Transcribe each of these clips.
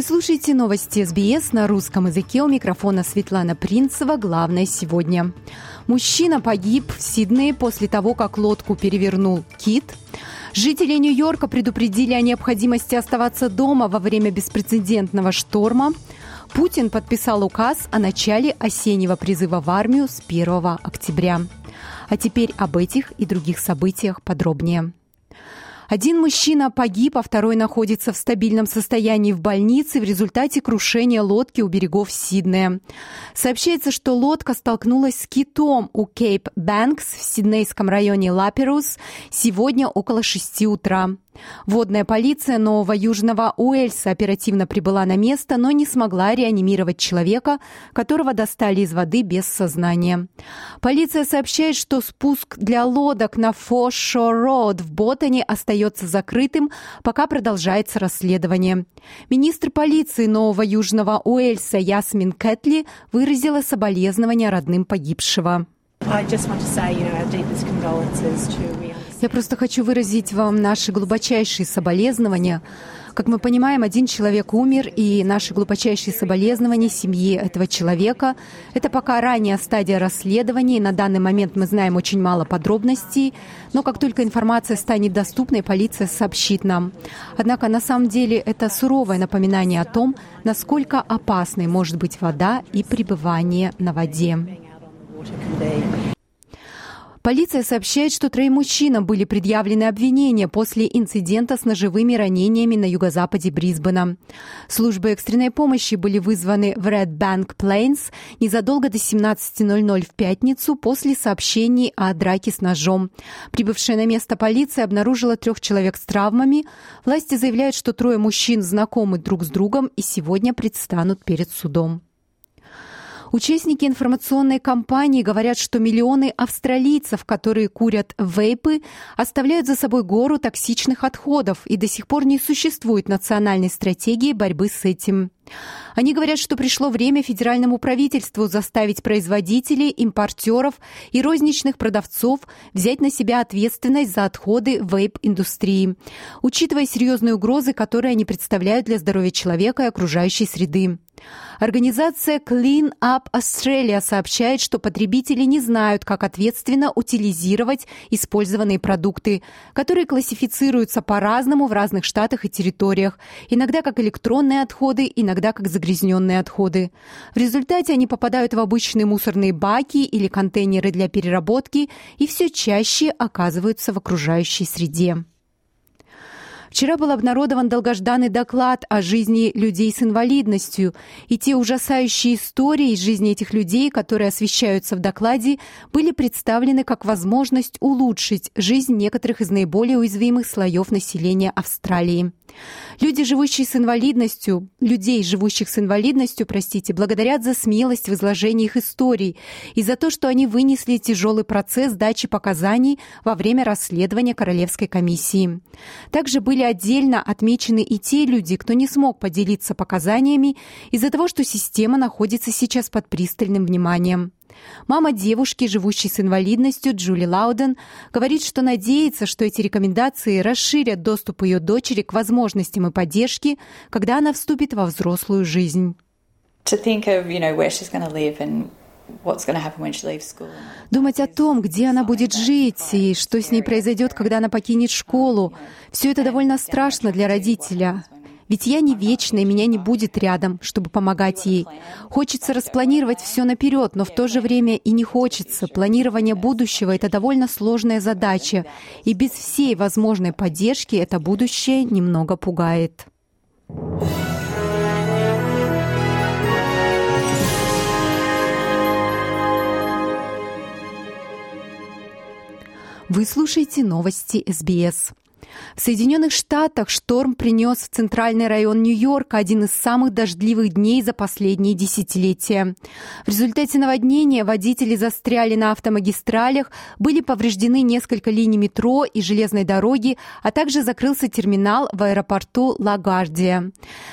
Вы слушаете новости СБС на русском языке. У микрофона Светлана Принцева. Главное сегодня. Мужчина погиб в Сиднее после того, как лодку перевернул кит. Жители Нью-Йорка предупредили о необходимости оставаться дома во время беспрецедентного шторма. Путин подписал указ о начале осеннего призыва в армию с 1 октября. А теперь об этих и других событиях подробнее. Один мужчина погиб, а второй находится в стабильном состоянии в больнице в результате крушения лодки у берегов Сиднея. Сообщается, что лодка столкнулась с китом у Кейп Бэнкс в сиднейском районе Лаперус сегодня около 6 утра. Водная полиция Нового Южного Уэльса оперативно прибыла на место, но не смогла реанимировать человека, которого достали из воды без сознания. Полиция сообщает, что спуск для лодок на Фошо-Роуд в Ботане остается закрытым, пока продолжается расследование. Министр полиции Нового Южного Уэльса Ясмин Кэтли выразила соболезнования родным погибшего. Я просто хочу выразить вам наши глубочайшие соболезнования. Как мы понимаем, один человек умер, и наши глубочайшие соболезнования семье этого человека. Это пока ранняя стадия расследования, и на данный момент мы знаем очень мало подробностей, но как только информация станет доступной, полиция сообщит нам. Однако на самом деле это суровое напоминание о том, насколько опасной может быть вода и пребывание на воде. Полиция сообщает, что троим мужчинам были предъявлены обвинения после инцидента с ножевыми ранениями на юго-западе Брисбена. Службы экстренной помощи были вызваны в Red Bank Plains незадолго до 17.00 в пятницу после сообщений о драке с ножом. Прибывшая на место полиция обнаружила трех человек с травмами. Власти заявляют, что трое мужчин знакомы друг с другом и сегодня предстанут перед судом. Участники информационной кампании говорят, что миллионы австралийцев, которые курят вейпы, оставляют за собой гору токсичных отходов и до сих пор не существует национальной стратегии борьбы с этим. Они говорят, что пришло время федеральному правительству заставить производителей, импортеров и розничных продавцов взять на себя ответственность за отходы вейп-индустрии, учитывая серьезные угрозы, которые они представляют для здоровья человека и окружающей среды. Организация Clean Up Australia сообщает, что потребители не знают, как ответственно утилизировать использованные продукты, которые классифицируются по-разному в разных штатах и территориях, иногда как электронные отходы, иногда как загрязненные отходы. В результате они попадают в обычные мусорные баки или контейнеры для переработки и все чаще оказываются в окружающей среде. Вчера был обнародован долгожданный доклад о жизни людей с инвалидностью, и те ужасающие истории из жизни этих людей, которые освещаются в докладе, были представлены как возможность улучшить жизнь некоторых из наиболее уязвимых слоев населения Австралии. Люди, живущие с инвалидностью, людей, живущих с инвалидностью, простите, благодарят за смелость в изложении их историй и за то, что они вынесли тяжелый процесс дачи показаний во время расследования Королевской комиссии. Также были отдельно отмечены и те люди, кто не смог поделиться показаниями из-за того, что система находится сейчас под пристальным вниманием. Мама девушки, живущей с инвалидностью, Джули Лауден, говорит, что надеется, что эти рекомендации расширят доступ ее дочери к возможностям и поддержке, когда она вступит во взрослую жизнь. Думать о том, где она будет жить и что с ней произойдет, когда она покинет школу, все это довольно страшно для родителя. Ведь я не вечная, меня не будет рядом, чтобы помогать ей. Хочется распланировать все наперед, но в то же время и не хочется. Планирование будущего — это довольно сложная задача, и без всей возможной поддержки это будущее немного пугает. Вы слушаете новости СБС. В Соединенных Штатах шторм принес в центральный район Нью-Йорка один из самых дождливых дней за последние десятилетия. В результате наводнения водители застряли на автомагистралях, были повреждены несколько линий метро и железной дороги, а также закрылся терминал в аэропорту Лагардия.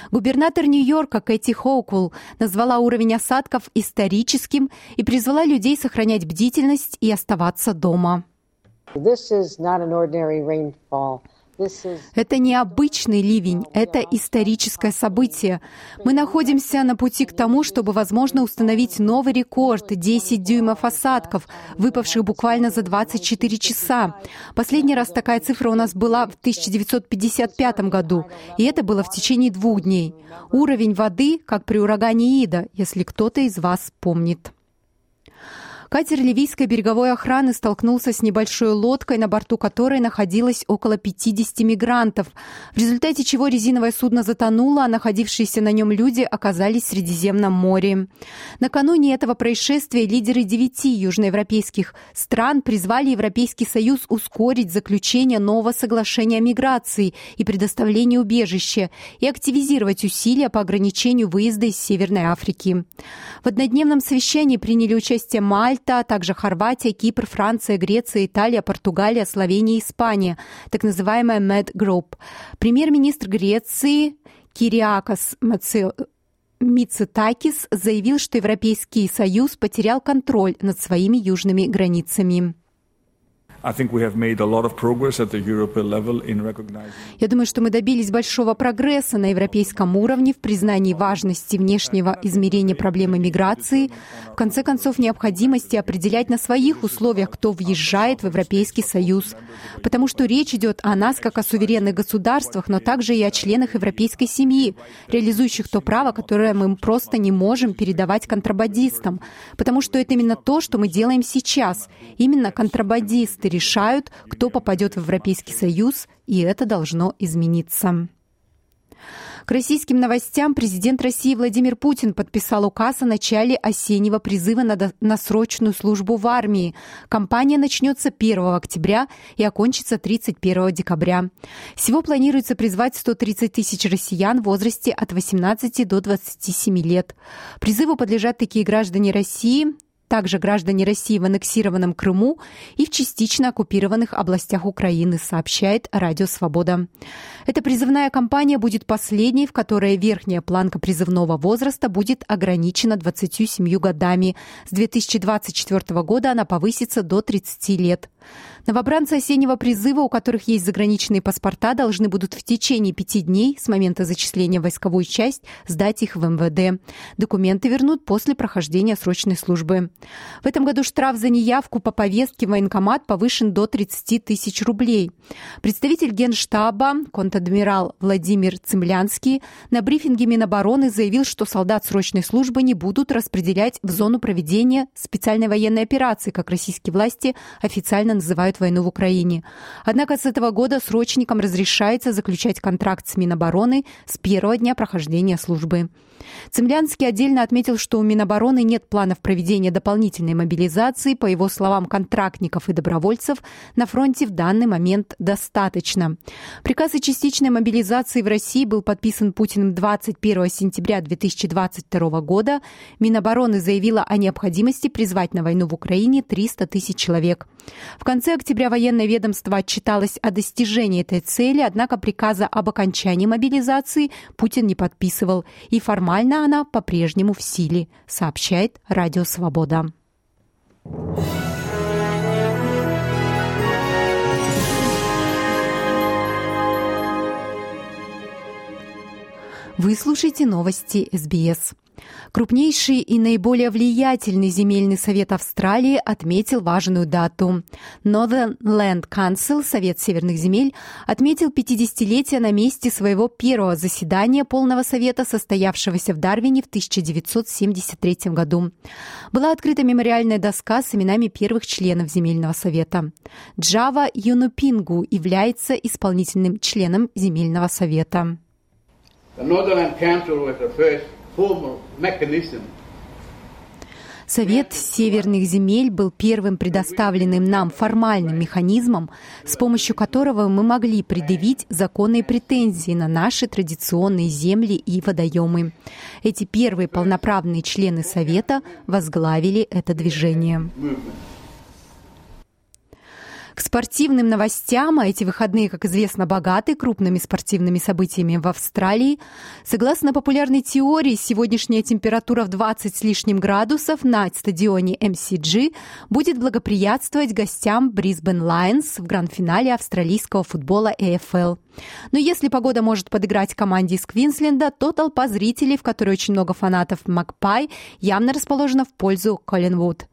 Губернатор Нью-Йорка Кэти Хоукул назвала уровень осадков историческим и призвала людей сохранять бдительность и оставаться дома. Это не обычный ливень, это историческое событие. Мы находимся на пути к тому, чтобы, возможно, установить новый рекорд — 10 дюймов осадков, выпавших буквально за 24 часа. Последний раз такая цифра у нас была в 1955 году, и это было в течение двух дней. Уровень воды, как при урагане Ида, если кто-то из вас помнит. Катер ливийской береговой охраны столкнулся с небольшой лодкой, на борту которой находилось около 50 мигрантов, в результате чего резиновое судно затонуло, а находившиеся на нем люди оказались в Средиземном море. Накануне этого происшествия лидеры девяти южноевропейских стран призвали Европейский Союз ускорить заключение нового соглашения о миграции и предоставлении убежища и активизировать усилия по ограничению выезда из Северной Африки. В однодневном совещании приняли участие Мальта, Мальта, а также Хорватия, Кипр, Франция, Греция, Италия, Португалия, Словения Испания, так называемая Med Group. Премьер-министр Греции Кириакос Маци... Заявил, что Европейский Союз потерял контроль над своими южными границами. Я думаю, что мы добились большого прогресса на европейском уровне в признании важности внешнего измерения проблемы миграции, в конце концов необходимости определять на своих условиях, кто въезжает в Европейский Союз, потому что речь идет о нас как о суверенных государствах, но также и о членах европейской семьи, реализующих то право, которое мы просто не можем передавать контрабандистам, потому что это именно то, что мы делаем сейчас. Именно контрабандисты решают, кто попадет в Европейский Союз, и это должно измениться. К российским новостям президент России Владимир Путин подписал указ о начале осеннего призыва на, на срочную службу в армии. Кампания начнется 1 октября и окончится 31 декабря. Всего планируется призвать 130 тысяч россиян в возрасте от 18 до 27 лет. Призыву подлежат такие граждане России, также граждане России в аннексированном Крыму и в частично оккупированных областях Украины, сообщает Радио Свобода. Эта призывная кампания будет последней, в которой верхняя планка призывного возраста будет ограничена 27 годами. С 2024 года она повысится до 30 лет. Новобранцы осеннего призыва, у которых есть заграничные паспорта, должны будут в течение пяти дней с момента зачисления в войсковую часть сдать их в МВД. Документы вернут после прохождения срочной службы. В этом году штраф за неявку по повестке в военкомат повышен до 30 тысяч рублей. Представитель Генштаба, контадмирал Владимир Цемлянский, на брифинге Минобороны заявил, что солдат срочной службы не будут распределять в зону проведения специальной военной операции, как российские власти официально называют войну в Украине. Однако с этого года срочникам разрешается заключать контракт с Минобороны с первого дня прохождения службы. Цемлянский отдельно отметил, что у Минобороны нет планов проведения дополнительной мобилизации. По его словам, контрактников и добровольцев на фронте в данный момент достаточно. Приказ о частичной мобилизации в России был подписан Путиным 21 сентября 2022 года. Минобороны заявила о необходимости призвать на войну в Украине 300 тысяч человек. В конце октября военное ведомство отчиталось о достижении этой цели, однако приказа об окончании мобилизации Путин не подписывал, и формально она по-прежнему в силе, сообщает Радио Свобода. Вы слушаете новости СБС. Крупнейший и наиболее влиятельный земельный совет Австралии отметил важную дату. Northern Land Council, Совет северных земель, отметил 50-летие на месте своего первого заседания полного совета, состоявшегося в Дарвине в 1973 году. Была открыта мемориальная доска с именами первых членов земельного совета. Джава Юнупингу является исполнительным членом земельного совета. The Northern Council was the first Совет северных земель был первым предоставленным нам формальным механизмом, с помощью которого мы могли предъявить законные претензии на наши традиционные земли и водоемы. Эти первые полноправные члены Совета возглавили это движение. К спортивным новостям, а эти выходные, как известно, богаты крупными спортивными событиями в Австралии. Согласно популярной теории, сегодняшняя температура в 20 с лишним градусов на стадионе MCG будет благоприятствовать гостям Brisbane Lions в гранд-финале австралийского футбола AFL. Но если погода может подыграть команде из Квинсленда, то толпа зрителей, в которой очень много фанатов Макпай, явно расположена в пользу Коллинвуд.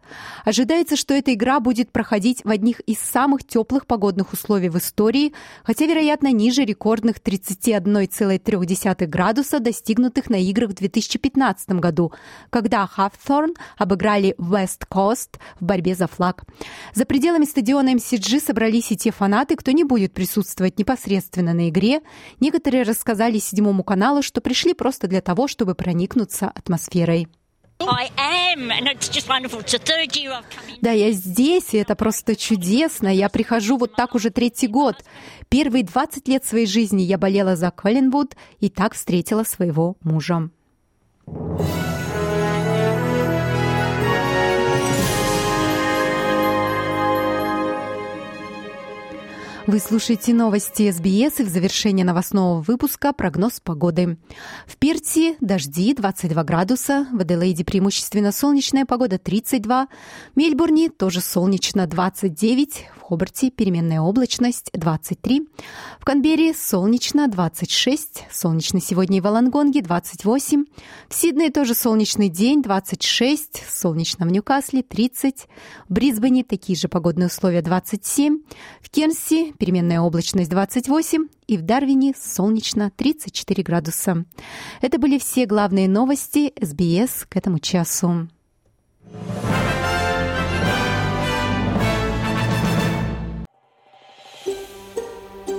Ожидается, что эта игра будет проходить в одних из самых теплых погодных условий в истории, хотя, вероятно, ниже рекордных 31,3 градуса, достигнутых на играх в 2015 году, когда Хафторн обыграли West Coast в борьбе за флаг. За пределами стадиона MCG собрались и те фанаты, кто не будет присутствовать непосредственно на игре. Некоторые рассказали седьмому каналу, что пришли просто для того, чтобы проникнуться атмосферой. Да, я здесь, и это просто чудесно. Я прихожу вот так уже третий год. Первые 20 лет своей жизни я болела за Коллинвуд и так встретила своего мужа. Вы слушаете новости СБС и в завершение новостного выпуска прогноз погоды. В Перте дожди 22 градуса, в Аделаиде преимущественно солнечная погода 32, в Мельбурне тоже солнечно 29, в Хобарте переменная облачность 23, в Канберре солнечно 26, солнечно сегодня и в Алангонге 28, в Сиднее тоже солнечный день 26, солнечно в Ньюкасле 30, в Брисбене такие же погодные условия 27, в Кернси переменная облачность 28 и в Дарвине солнечно 34 градуса. Это были все главные новости СБС к этому часу.